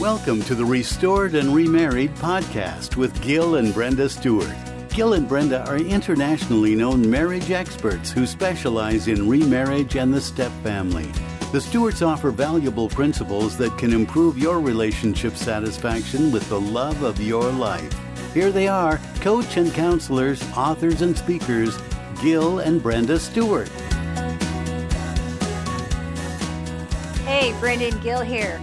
Welcome to the Restored and Remarried podcast with Gil and Brenda Stewart. Gil and Brenda are internationally known marriage experts who specialize in remarriage and the step family. The Stewarts offer valuable principles that can improve your relationship satisfaction with the love of your life. Here they are, coach and counselors, authors and speakers, Gil and Brenda Stewart. Hey, Brenda and Gil here.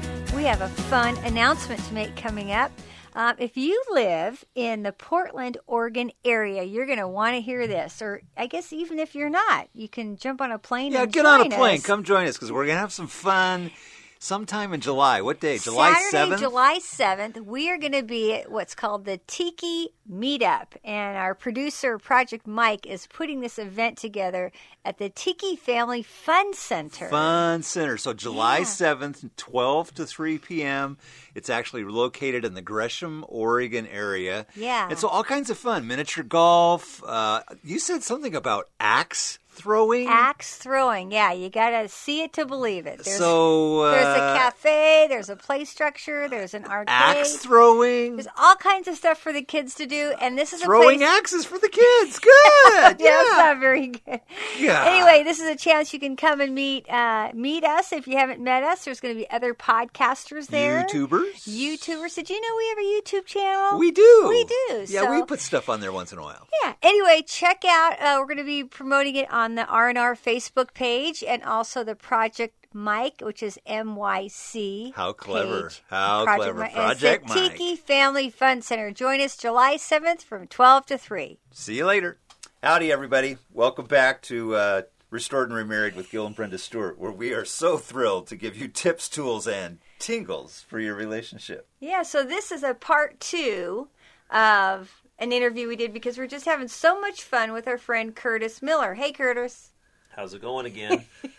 Have a fun announcement to make coming up. Um, if you live in the Portland, Oregon area, you're going to want to hear this. Or I guess even if you're not, you can jump on a plane. Yeah, get on a plane. us. Come join us because we're gonna have some fun. Sometime in July. What day? July Saturday, seventh. July 7th, we are going to be at what's called the Tiki Meetup. And our producer, Project Mike, is putting this event together at the Tiki Family Fun Center. Fun Center. So July Yeah. seventh, twelve to three p.m. It's actually located in the Gresham, Oregon area. Yeah. And so all kinds of fun. Miniature golf. Uh, you said something about axe throwing. Axe throwing. Yeah, you got to see it to believe it. There's, so uh, there's a cafe, there's a play structure, there's an arcade. axe throwing. There's all kinds of stuff for the kids to do, and this is Throwing a place. axes for the kids. Good. yeah, that's yeah. not very good. Yeah. Anyway, this is a chance you can come and meet uh, meet us if you haven't met us. There's going to be other podcasters there. YouTubers. YouTubers. Did you know we have a YouTube channel? We do. We do. Yeah, so- we put stuff on there once in a while. Yeah. Anyway, check out. Uh, we're going to be promoting it on the R and R Facebook page and also the Project Mike, which is M Y C. How clever. page. How clever. Mike. Project and it's Mike. Tiki Family Fun Center. Join us July seventh from twelve to three. See you later. Howdy, everybody. Welcome back to uh, Restored and Remarried with Gil and Brenda Stewart, where we are so thrilled to give you tips, tools, and tingles for your relationship. Yeah. So this is a part two of an interview we did because we're just having so much fun with our friend Curtis Miller. Hey, Curtis. How's it going again?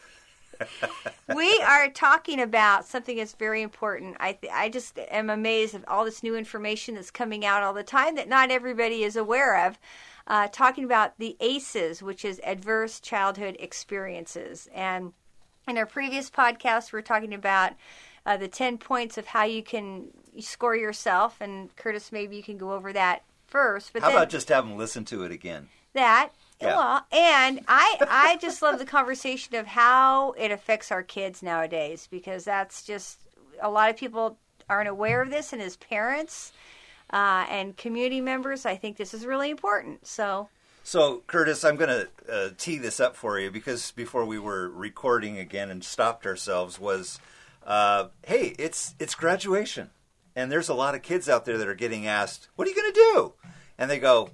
we are talking about something that's very important. I th- I just am amazed at all this new information that's coming out all the time that not everybody is aware of. Uh, talking about the ACEs, which is adverse childhood experiences, and in our previous podcast, we are talking about uh, the ten points of how you can score yourself. And Curtis, maybe you can go over that first. But How then about just have them listen to it again? that Yeah. well and i i just love the conversation of how it affects our kids nowadays because that's just a lot of people aren't aware of this and as parents uh, and community members i think this is really important so So, Curtis, I'm going to uh, tee this up for you because before we were recording again and stopped ourselves was, uh, hey, it's it's graduation, and there's a lot of kids out there that are getting asked, "What are you going to do?" And they go,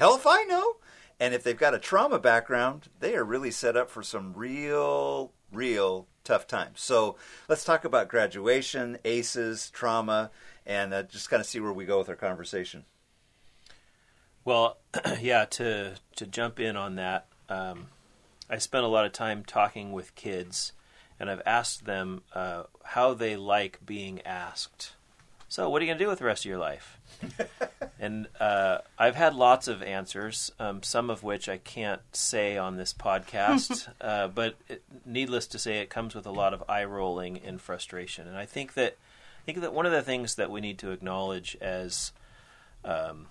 "Hell if I know." And if they've got a trauma background, they are really set up for some real, real tough times. So let's talk about graduation, ACEs, trauma, and uh, just kind of see where we go with our conversation. well, yeah. To to jump in on that, um, I spent a lot of time talking with kids, and I've asked them uh, how they like being asked. So, what are you going to do with the rest of your life? and uh, I've had lots of answers, um, some of which I can't say on this podcast. uh, but it, needless to say, it comes with a lot of eye rolling and frustration. And I think that I think that one of the things that we need to acknowledge as um,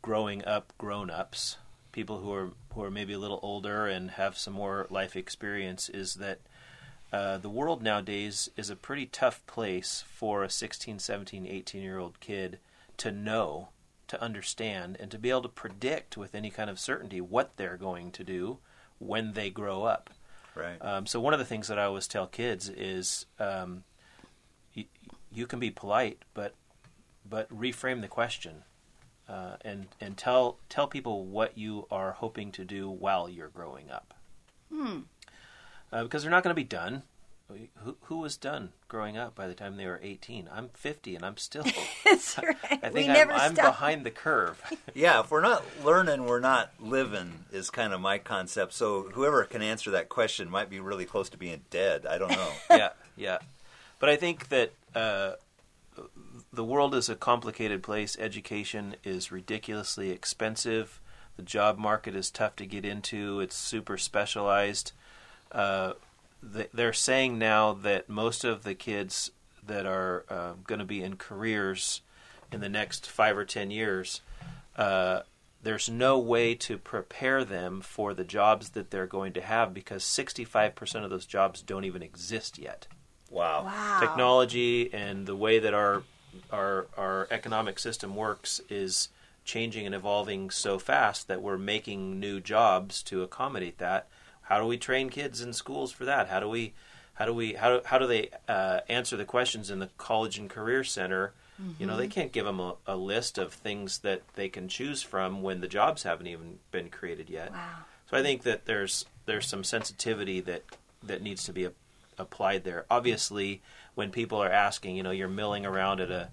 growing up grown ups, people who are who are maybe a little older and have some more life experience, is that uh, the world nowadays is a pretty tough place for a 16, 17, 18 year old kid to know, to understand, and to be able to predict with any kind of certainty what they're going to do when they grow up. Right. Um, so one of the things that I always tell kids is um, y- you can be polite, but but reframe the question uh, and and tell tell people what you are hoping to do while you're growing up. Uh, because they're not going to be done. Who, who was done growing up by the time they were 18? I'm 50 and I'm still. that's right I we think I'm, never I'm stop behind the curve. Yeah, if we're not learning, we're not living is kind of my concept. So whoever can answer that question might be really close to being dead. I don't know. yeah, yeah. But I think that uh, the world is a complicated place. Education is ridiculously expensive. The job market is tough to get into. It's super specialized. Uh, th- they're saying now that most of the kids that are uh, going to be in careers in the next five or ten years, uh, there's no way to prepare them for the jobs that they're going to have because 65% of those jobs don't even exist yet. Wow. Wow. Technology and the way that our our our economic system works is changing and evolving so fast that we're making new jobs to accommodate that. How do we train kids in schools for that? How do we how do we how do, how do they uh, answer the questions in the college and career center? You know, they can't give them a, a list of things that they can choose from when the jobs haven't even been created yet. Wow. So I think that there's there's some sensitivity that that needs to be a, applied there. Obviously, when people are asking, you know, you're milling around at a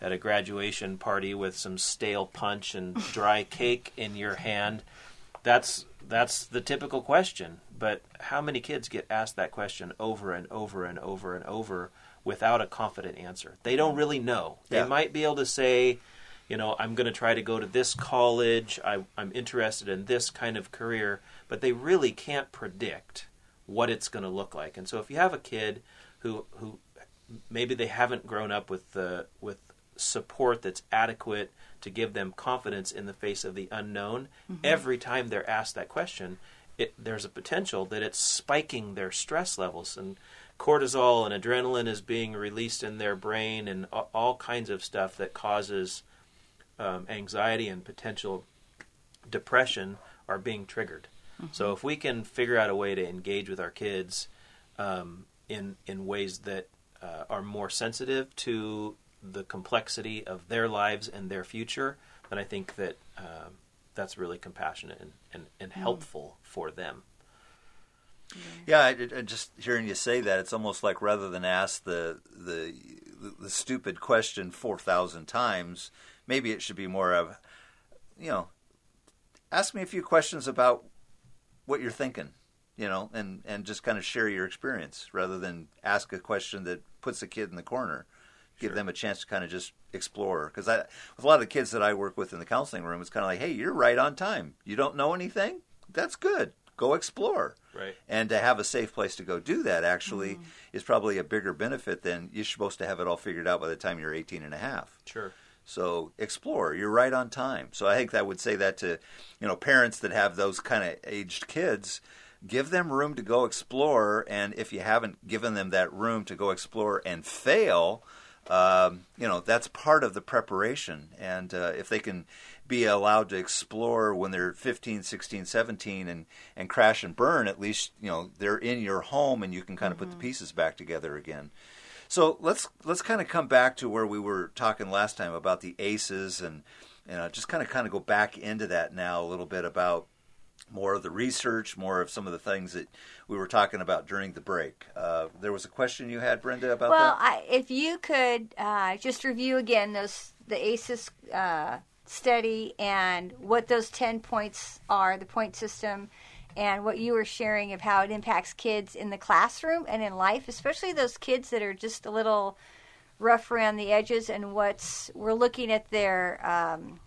at a graduation party with some stale punch and dry cake in your hand, that's that's the typical question. But how many kids get asked that question over and over and over and over without a confident answer? They don't really know. They Yeah. might be able to say, you know, I'm going to try to go to this college. I, I'm interested in this kind of career, but they really can't predict what it's going to look like. And so, if you have a kid who who maybe they haven't grown up with the with support that's adequate to give them confidence in the face of the unknown, every time they're asked that question, it, there's a potential that it's spiking their stress levels. And cortisol and adrenaline is being released in their brain and all kinds of stuff that causes um, anxiety and potential depression are being triggered. So if we can figure out a way to engage with our kids um, in in ways that uh, are more sensitive to the complexity of their lives and their future, then I think that um, that's really compassionate and, and, and helpful for them. Yeah, I, I just hearing you say that, it's almost like rather than ask the the the stupid question four thousand times, maybe it should be more of, you know, ask me a few questions about what you're thinking, you know, and and just kind of share your experience rather than ask a question that puts a kid in the corner. Give Sure. them a chance to kind of just explore. Because I, with a lot of the kids that I work with in the counseling room, it's kind of like, hey, you're right on time. You don't know anything? That's good. Go explore Right. and to have a safe place to go do that actually Mm. is probably a bigger benefit than you're supposed to have it all figured out by the time you're 18 and a half Sure. so explore you're right on time so i think that would say that to you know parents that have those kind of aged kids give them room to go explore and if you haven't given them that room to go explore and fail um, you know that's part of the preparation. And uh, if they can be allowed to explore when they're 15 16 17 and and crash and burn at least you know they're in your home and you can kind of put the pieces back together again. So let's let's kind of come back to where we were talking last time about the aces and and uh, just kind of kind of go back into that now a little bit about more of the research, more of some of the things that we were talking about during the break. Uh, there was a question you had, Brenda, about Well, that. I, if you could uh, just review again those the ACEs uh, study and what those ten points are, the point system, and what you were sharing of how it impacts kids in the classroom and in life, especially those kids that are just a little rough around the edges, and what's we're looking at their. Um,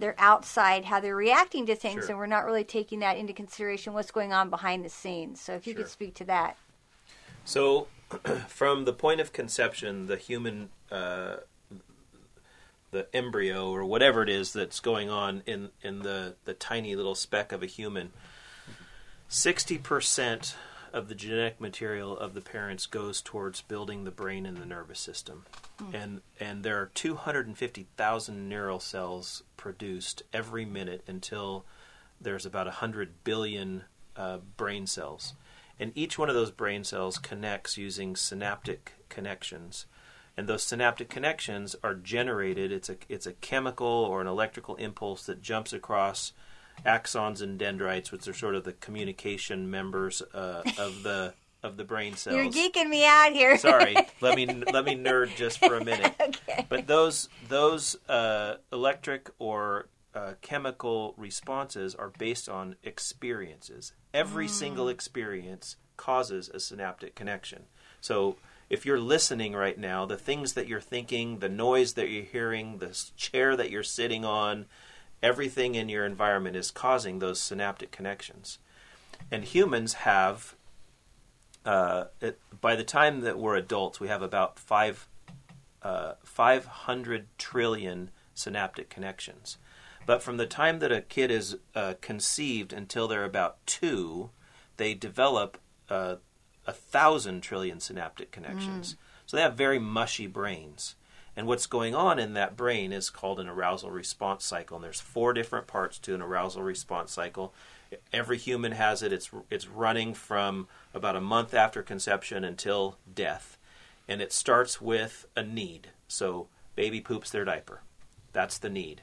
their outside, how they're reacting to things, Sure. and we're not really taking that into consideration. What's going on behind the scenes? So, if you Sure. could speak to that. So, from the point of conception, the human, uh, the embryo or whatever it is that's going on in in the the tiny little speck of a human, sixty percent of the genetic material of the parents goes towards building the brain and the nervous system, and and there are two hundred and fifty thousand neural cells produced every minute until there's about 100 billion uh, brain cells. And each one of those brain cells connects using synaptic connections. And those synaptic connections are generated, it's a, it's a chemical or an electrical impulse that jumps across axons and dendrites, which are sort of the communication members uh, of the of the brain cells. You're geeking me out here. Sorry, let me let me nerd just for a minute. okay. But those those uh, electric or uh, chemical responses are based on experiences. Every single experience causes a synaptic connection. So if you're listening right now, the things that you're thinking, the noise that you're hearing, the chair that you're sitting on, everything in your environment is causing those synaptic connections. And humans have uh, it, by the time that we're adults, we have about five, uh, 500 trillion synaptic connections. But from the time that a kid is uh, conceived until they're about two, they develop uh, a thousand trillion synaptic connections. So they have very mushy brains. And what's going on in that brain is called an arousal response cycle. And there's four different parts to an arousal response cycle. Every human has it. It's it's running from about a month after conception until death. And it starts with a need. So baby poops their diaper. That's the need.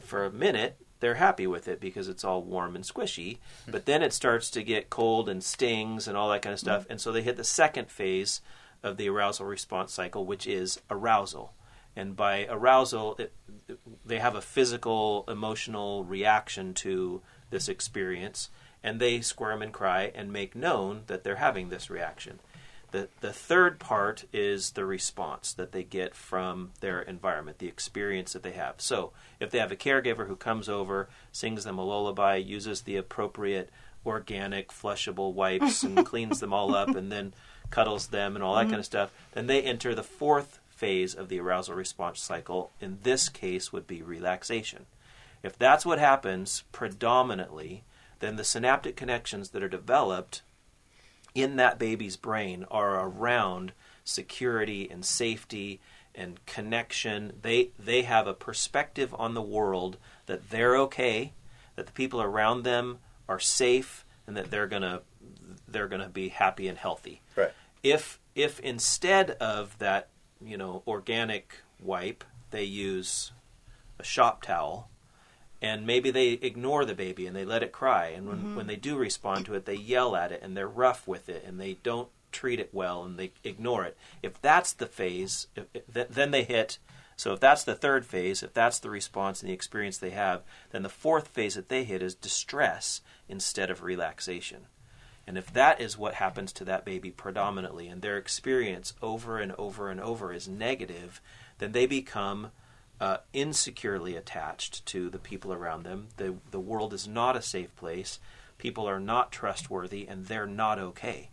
For a minute, they're happy with it because it's all warm and squishy. Hmm. But then it starts to get cold and stings and all that kind of hmm. stuff. And so they hit the second phase of the arousal response cycle, which is arousal. And by arousal, it, it- they have a physical, emotional reaction to this experience, and they squirm and cry and make known that they're having this reaction. The, the third part is the response that they get from their environment, the experience that they have. So, if they have a caregiver who comes over, sings them a lullaby, uses the appropriate organic flushable wipes and cleans them all up and then cuddles them and all that mm-hmm. kind of stuff, then they enter the fourth phase of the arousal response cycle. In this case, would be relaxation. If that's what happens predominantly, then the synaptic connections that are developed in that baby's brain are around security and safety and connection. They they have a perspective on the world that they're okay, that the people around them are safe, and that they're gonna they're gonna be happy and healthy. Right. If if instead of that you know organic wipe they use a shop towel and maybe they ignore the baby and they let it cry and when, mm-hmm. when they do respond to it they yell at it and they're rough with it and they don't treat it well and they ignore it. If that's the phase if, if- th- then they hit. So if that's the third phase if that's the response and the experience they have then the fourth phase that they hit is distress instead of relaxation and if that is what happens to that baby predominantly, and their experience over and over and over is negative, then they become uh, insecurely attached to the people around them. The, the world is not a safe place. People are not trustworthy, and they're not okay.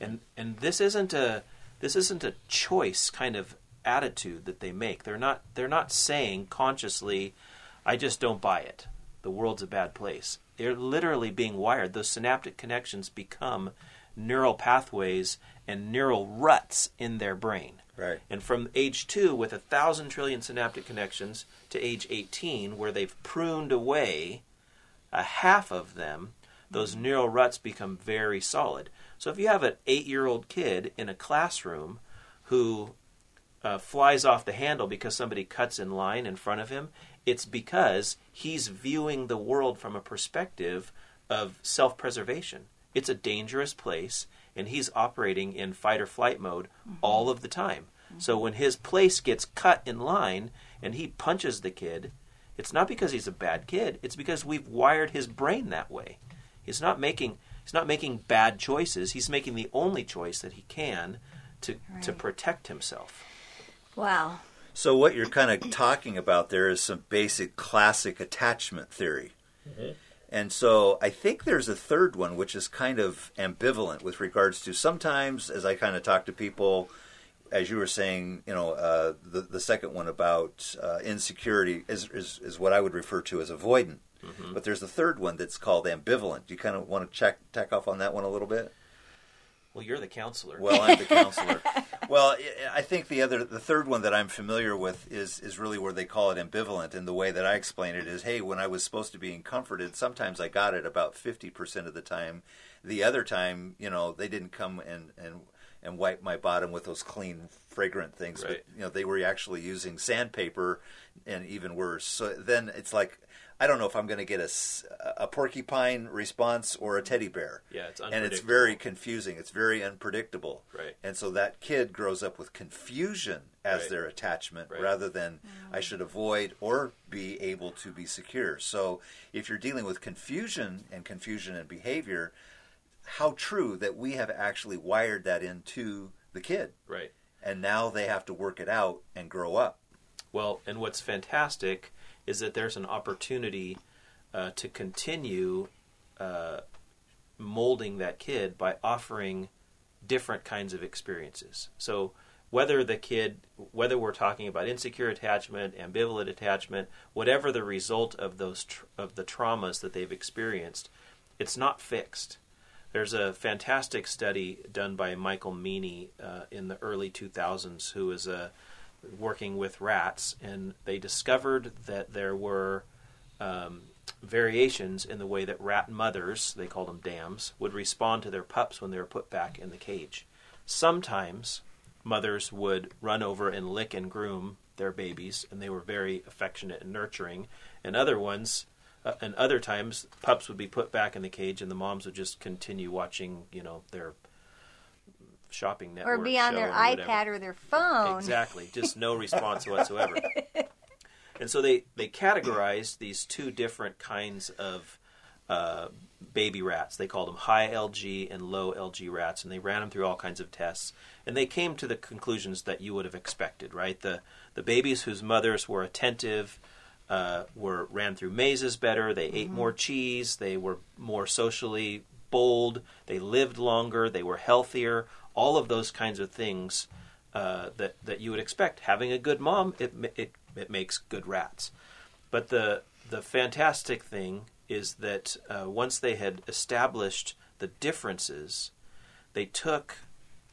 And and this isn't a this isn't a choice kind of attitude that they make. They're not they're not saying consciously, "I just don't buy it." the world's a bad place. They're literally being wired. Those synaptic connections become neural pathways and neural ruts in their brain. Right. And from age two, with a thousand trillion synaptic connections, to age 18, where they've pruned away a half of them, those neural ruts become very solid. So if you have an eight year old kid in a classroom who uh, flies off the handle because somebody cuts in line in front of him, it's because he's viewing the world from a perspective of self preservation. It's a dangerous place, and he's operating in fight or flight mode mm-hmm. all of the time. So mm-hmm. when his place gets cut in line and he punches the kid, it's not because he's a bad kid, it's because we've wired his brain that way. He's not making he's not making bad choices. He's making the only choice that he can to to protect himself. Wow. So what you're kind of talking about there is some basic classic attachment theory. And so I think there's a third one which is kind of ambivalent with regards to sometimes as I kind of talk to people as you were saying, you know, uh, the the second one about uh, insecurity is, is is what I would refer to as avoidant. But there's a third one that's called ambivalent. Do you kind of want to check tack off on that one a little bit? Well, you're the counselor. Well, I'm the counselor. well, I- think the other, the third one that I'm familiar with is is really where they call it ambivalent. And the way that I explain it is, hey, when I was supposed to be comforted, sometimes I got it about fifty percent of the time. The other time, you know, they didn't come and and and wipe my bottom with those clean, fragrant things. Right. But you know, they were actually using sandpaper, and even worse. So then it's like. I don't know if I'm going to get a, a porcupine response or a teddy bear. Yeah, it's and it's very confusing. It's very unpredictable. Right. And so that kid grows up with confusion as Right. their attachment Right. rather than I mm. should avoid or be able to be secure. So if you're dealing with confusion and confusion in behavior, how true that we have actually wired that into the kid. right. And now they have to work it out and grow up. Well, and what's fantastic is that there's an opportunity uh, to continue uh, molding that kid by offering different kinds of experiences. So whether the kid, whether we're talking about insecure attachment, ambivalent attachment, whatever the result of those tr- of the traumas that they've experienced, it's not fixed. There's a fantastic study done by Michael Meaney uh, in the early 2000s, who is uh, working with rats, and they discovered that there were um, variations in the way that rat mothers, they called them dams, would respond to their pups when they were put back in the cage. Sometimes mothers would run over and lick and groom their babies, and they were very affectionate and nurturing. And other ones, uh, and other times, pups would be put back in the cage, and the moms would just continue watching, you know, their shopping network or be on their or iPad whatever. or their phone. Exactly, just no response whatsoever. And so they they categorized these two different kinds of uh, baby rats. They called them high LG and low LG rats, and they ran them through all kinds of tests. And they came to the conclusions that you would have expected, right? The the babies whose mothers were attentive uh, were ran through mazes better. They ate more cheese. They were more socially bold. They lived longer. They were healthier. All of those kinds of things uh, that that you would expect. Having a good mom, it it it makes good rats. But the the fantastic thing is that uh, once they had established the differences, they took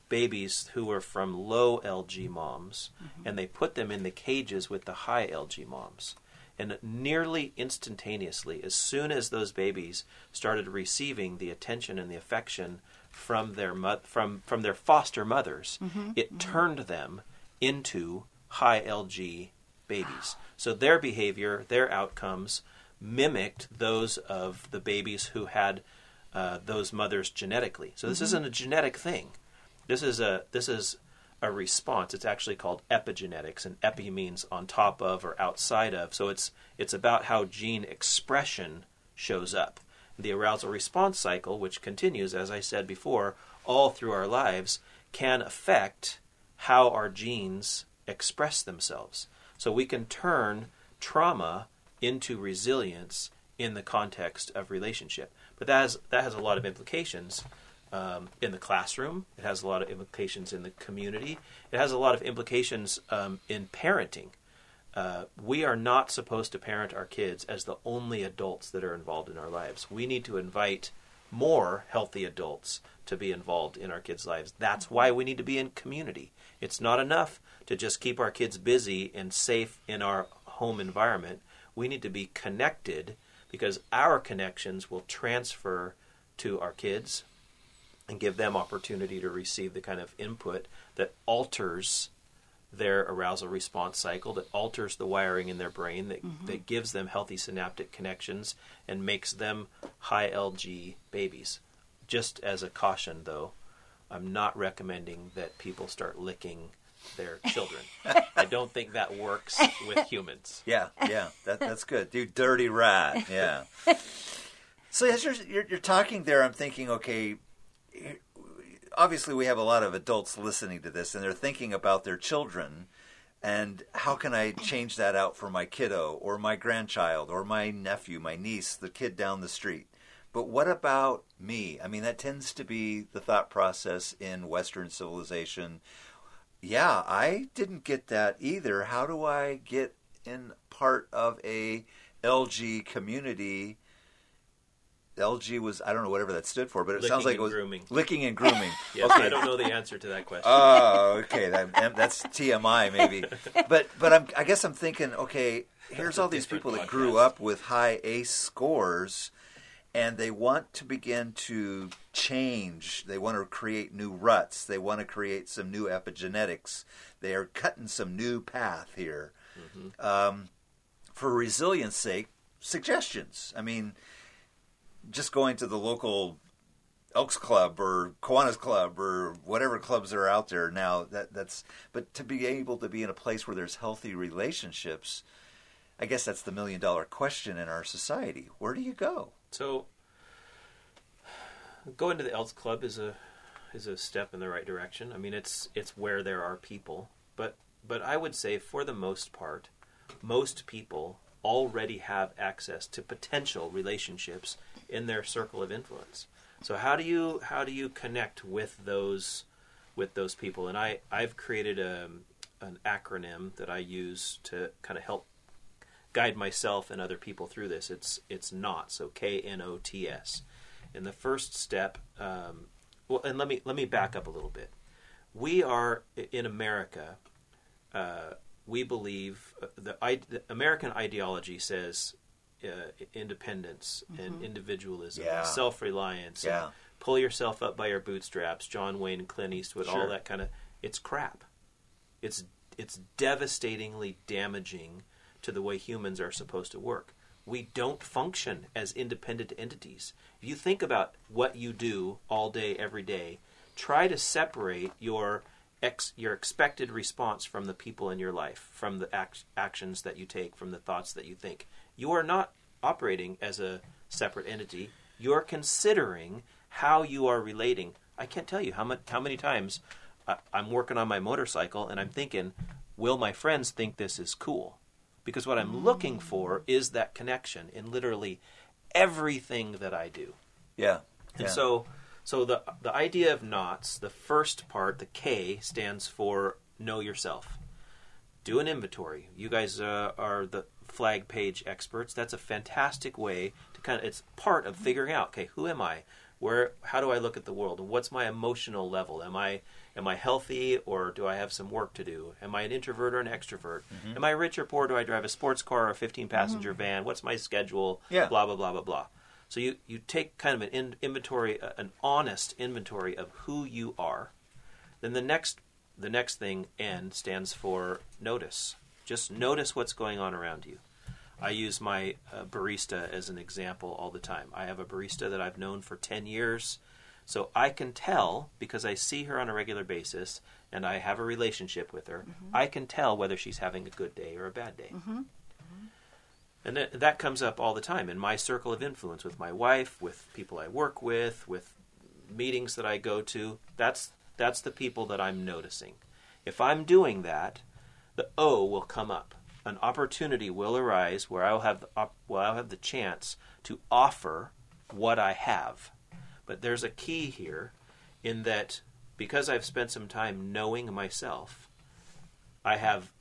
babies who were from low LG moms and they put them in the cages with the high LG moms. And nearly instantaneously, as soon as those babies started receiving the attention and the affection from their mo- from from their foster mothers, mm-hmm, mm-hmm. it turned them into high LG babies. So their behavior, their outcomes mimicked those of the babies who had uh, those mothers genetically. So this mm-hmm. isn't a genetic thing. This is a this is a response. It's actually called epigenetics, and epi means on top of or outside of. So it's it's about how gene expression shows up. The arousal response cycle, which continues, as I said before, all through our lives, can affect how our genes express themselves. So we can turn trauma into resilience in the context of relationship. But that has, that has a lot of implications um, in the classroom. It has a lot of implications in the community. It has a lot of implications um, in parenting. Uh, we are not supposed to parent our kids as the only adults that are involved in our lives. We need to invite more healthy adults to be involved in our kids' lives. That's why we need to be in community. It's not enough to just keep our kids busy and safe in our home environment. We need to be connected because our connections will transfer to our kids and give them opportunity to receive the kind of input that alters their arousal response cycle, that alters the wiring in their brain, that, mm-hmm. that gives them healthy synaptic connections and makes them high LG babies. Just as a caution, though, I'm not recommending that people start licking their children. I don't think that works with humans. Yeah, yeah, that, that's good. Do dirty rat. Yeah. so as you're, you're you're talking there, I'm thinking, okay, obviously we have a lot of adults listening to this, and they're thinking about their children, and how can I change that out for my kiddo or my grandchild or my nephew, my niece, the kid down the street. But what about me? I mean, that tends to be the thought process in Western civilization. Yeah, I didn't get that either. How do I get in part of a LG community? LG was I don't know whatever that stood for, but it sounds like it was grooming. licking and grooming. Yes, okay. I don't know the answer to that question. Oh, okay. That, that's TMI maybe. But but I'm, I guess I'm thinking, okay, here's all these people that grew up with high ACE scores, and they want to begin to change. They want to create new ruts. They want to create some new epigenetics. They are cutting some new path here. Um, for resilience sake, suggestions. I mean, just going to the local Elks Club or Kiwanis Club or whatever clubs are out there now. That that's but to be able to be in a place where there's healthy relationships, I guess that's the million dollar question in our society. Where do you go? So, going to the Elks Club is a is a step in the right direction. I mean, it's it's where there are people, but but I would say for the most part, most people already have access to potential relationships in their circle of influence. So how do you how do you connect with those with those people, and I I've created a an acronym that I use to kind of help guide myself and other people through this. It's it's NOT, so K N O T S. And the first step, um, well, and let me let me back up a little bit. We are in America. Uh, we believe uh, the, the, American ideology says uh, independence mm-hmm. and individualism, yeah. self reliance, yeah. pull yourself up by your bootstraps. John Wayne, Clint Eastwood, sure. all that kind of. It's crap. It's it's devastatingly damaging to the way humans are supposed to work. We don't function as independent entities. If you think about what you do all day, every day, try to separate your ex, your expected response from the people in your life, from the act, actions that you take, from the thoughts that you think. You are not operating as a separate entity. You're considering how you are relating. I can't tell you how much, how many times I, I'm working on my motorcycle and I'm thinking, will my friends think this is cool? Because what I'm looking for is that connection in literally everything that I do. Yeah. And yeah. so so the the idea of knots, the first part, the K stands for know yourself. Do an inventory. You guys uh, are the flag page experts. That's a fantastic way to kind of it's part of figuring out, okay, who am I? Where how do I look at the world and what's my emotional level? Am I am I healthy or do I have some work to do? Am I an introvert or an extrovert? Mm-hmm. Am I rich or poor? Do I drive a sports car or a 15 passenger mm-hmm. van? What's my schedule? Yeah. Blah blah blah blah blah. So you, you take kind of an in, inventory, uh, an honest inventory of who you are. Then the next the next thing N stands for notice. Just notice what's going on around you. I use my uh, barista as an example all the time. I have a barista that I've known for 10 years. So I can tell because I see her on a regular basis and I have a relationship with her. Mm-hmm. I can tell whether she's having a good day or a bad day. Mm-hmm. And that, that comes up all the time in my circle of influence with my wife, with people I work with, with meetings that I go to. That's that's the people that I'm noticing. If I'm doing that, the O will come up. An opportunity will arise where I'll have the op- I'll have the chance to offer what I have. But there's a key here in that because I've spent some time knowing myself, I have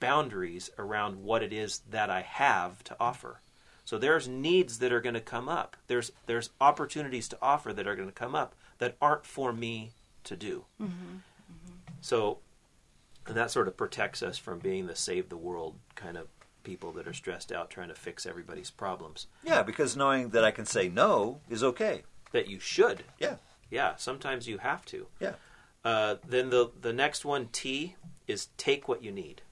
boundaries around what it is that I have to offer. So there's needs that are going to come up. There's there's opportunities to offer that are going to come up that aren't for me to do. Mm-hmm. Mm-hmm. So and that sort of protects us from being the save the world kind of people that are stressed out trying to fix everybody's problems. Yeah, because knowing that I can say no is okay. That you should. Yeah. Yeah, sometimes you have to. Yeah. Uh, then the the next one T is take what you need.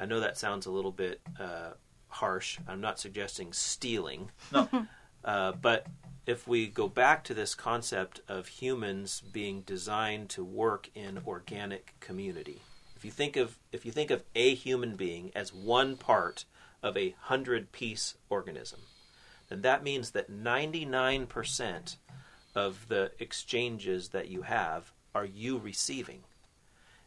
I know that sounds a little bit uh, harsh. I'm not suggesting stealing. No. uh, but if we go back to this concept of humans being designed to work in organic community, if you think of if you think of a human being as one part of a hundred piece organism, then that means that 99% of the exchanges that you have are you receiving.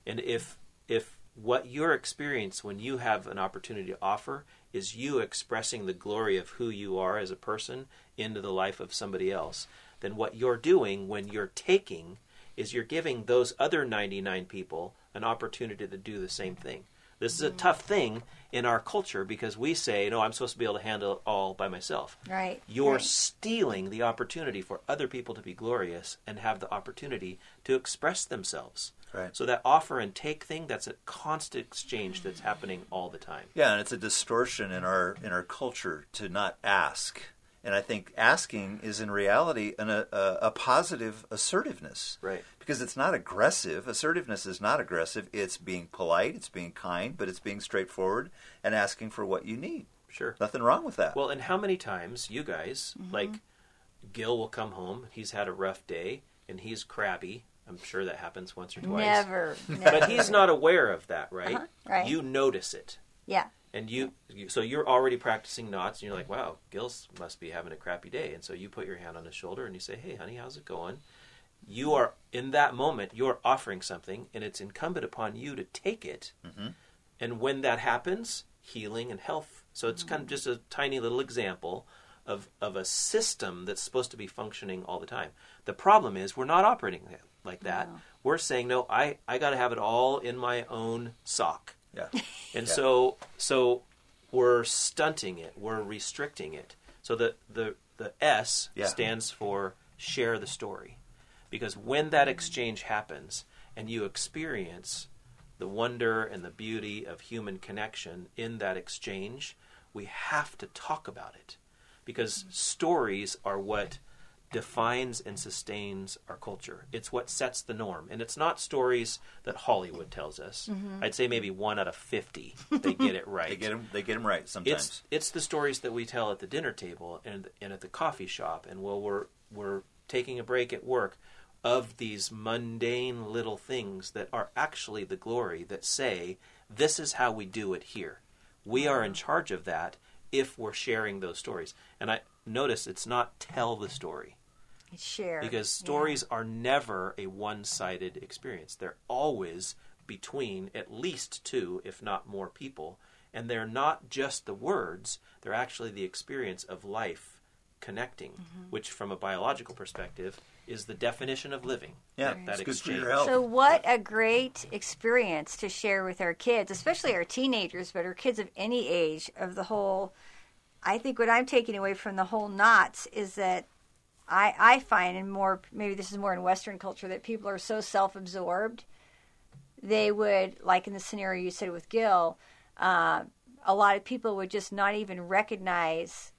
And if if what your experience when you have an opportunity to offer is you expressing the glory of who you are as a person into the life of somebody else, then what you're doing when you're taking is you're giving those other 99 people an opportunity to do the same thing. This is a tough thing in our culture because we say, no, I'm supposed to be able to handle it all by myself. Right. You're right. stealing the opportunity for other people to be glorious and have the opportunity to express themselves. Right. So that offer and take thing, that's a constant exchange that's happening all the time. Yeah, and it's a distortion in our in our culture to not ask. And I think asking is in reality an, a, a positive assertiveness. Right. Because it's not aggressive. Assertiveness is not aggressive. It's being polite, it's being kind, but it's being straightforward and asking for what you need. Sure. Nothing wrong with that. Well, and how many times you guys, mm-hmm. like Gil will come home, he's had a rough day, and he's crabby. I'm sure that happens once or twice. Never. never. But he's not aware of that, right? Uh-huh. Right. You notice it. Yeah. And you, you, so you're already practicing knots, and you're like, "Wow, Gil's must be having a crappy day." And so you put your hand on his shoulder and you say, "Hey, honey, how's it going?" You are in that moment. You're offering something, and it's incumbent upon you to take it. Mm-hmm. And when that happens, healing and health. So it's mm-hmm. kind of just a tiny little example of of a system that's supposed to be functioning all the time. The problem is we're not operating like that. We're saying no. I I got to have it all in my own sock. Yeah. And Yeah. so so we're stunting it. We're restricting it. So the the the S Yeah. stands for share the story. Because when that exchange happens and you experience the wonder and the beauty of human connection in that exchange, we have to talk about it. Because stories are what defines and sustains our culture. It's what sets the norm. And it's not stories that Hollywood tells us. Mm-hmm. I'd say maybe one out of 50 they get it right. They get them. They get 'em right sometimes. It's it's the stories that we tell at the dinner table and and at the coffee shop and while we're we're taking a break at work of these mundane little things that are actually the glory that say this is how we do it here. We are in charge of that if we're sharing those stories. And I notice it's not tell the story Share. because stories are never a one-sided experience. They're always between at least two, if not more people, and they're not just the words, they're actually the experience of life connecting, mm-hmm. which from a biological perspective is the definition of living. yeah, that, that it's good for exchange. your health. So, what a great experience to share with our kids, especially our teenagers, but our kids of any age, of the whole. I think what I'm taking away from the whole knots is that I, I find, and more, maybe this is more in Western culture, that people are so self absorbed. They would, like in the scenario you said with Gil, uh, a lot of people would just not even recognize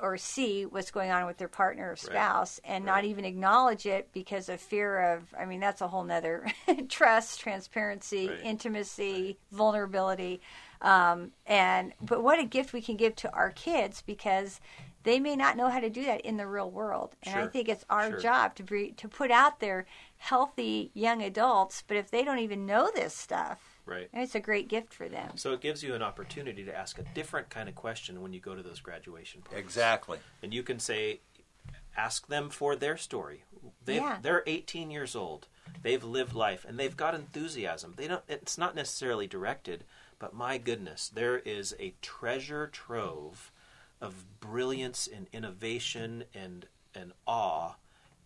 or see what's going on with their partner or spouse and not even acknowledge it because of fear of i mean that's a whole nother trust transparency Right. intimacy vulnerability um, and but what a gift we can give to our kids because they may not know how to do that in the real world and i think it's our Sure. job to be to put out there healthy young adults but if they don't even know this stuff Right. it's a great gift for them So it gives you an opportunity to ask a different kind of question when you go to those graduation parties. exactly. and you can say ask them for their story they've, Yeah. they're 18 years old they've lived life and they've got enthusiasm they don't it's not necessarily directed but my goodness there is a treasure trove of brilliance and innovation and and awe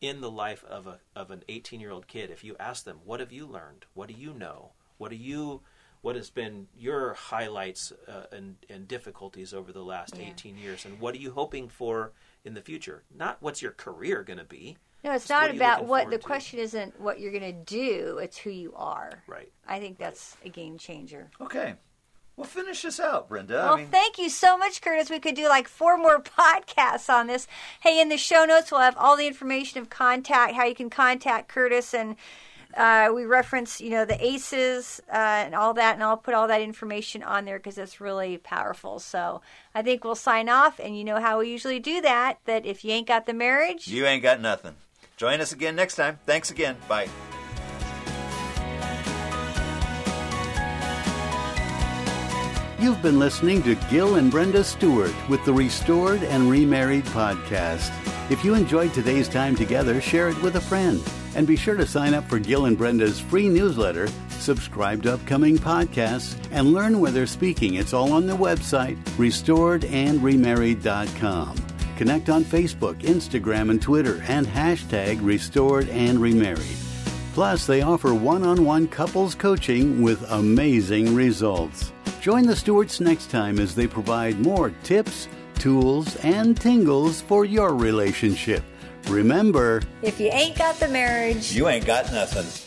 in the life of a of an 18 year old kid if you ask them what have you learned what do you know what do you what has been your highlights uh, and, and difficulties over the last Yeah. 18 years and what are you hoping for in the future not what's your career going to be no it's It's what not are about what the to? question isn't what you're going to do it's who you are right I think that's a game changer. Okay. Well, finish this out, Brenda. Well, I mean, thank you so much, Curtis. We could do like four more podcasts on this. Hey, in the show notes, we'll have all the information of contact, how you can contact Curtis, and uh, we reference, you know, the ACEs uh, and all that, and I'll put all that information on there because it's really powerful. So I think we'll sign off, and you know how we usually do that. That if you ain't got the marriage, you ain't got nothing. Join us again next time. Thanks again. Bye. You've been listening to Gil and Brenda Stewart with the Restored and Remarried podcast. If you enjoyed today's time together, share it with a friend. And be sure to sign up for Gil and Brenda's free newsletter, subscribe to upcoming podcasts, and learn where they're speaking. It's all on the website, restoredandremarried.com. Connect on Facebook, Instagram, and Twitter, and hashtag Restored and Remarried. Plus, they offer one on one couples coaching with amazing results. Join the Stewarts next time as they provide more tips, tools, and tingles for your relationship. Remember, if you ain't got the marriage, You ain't got nothing.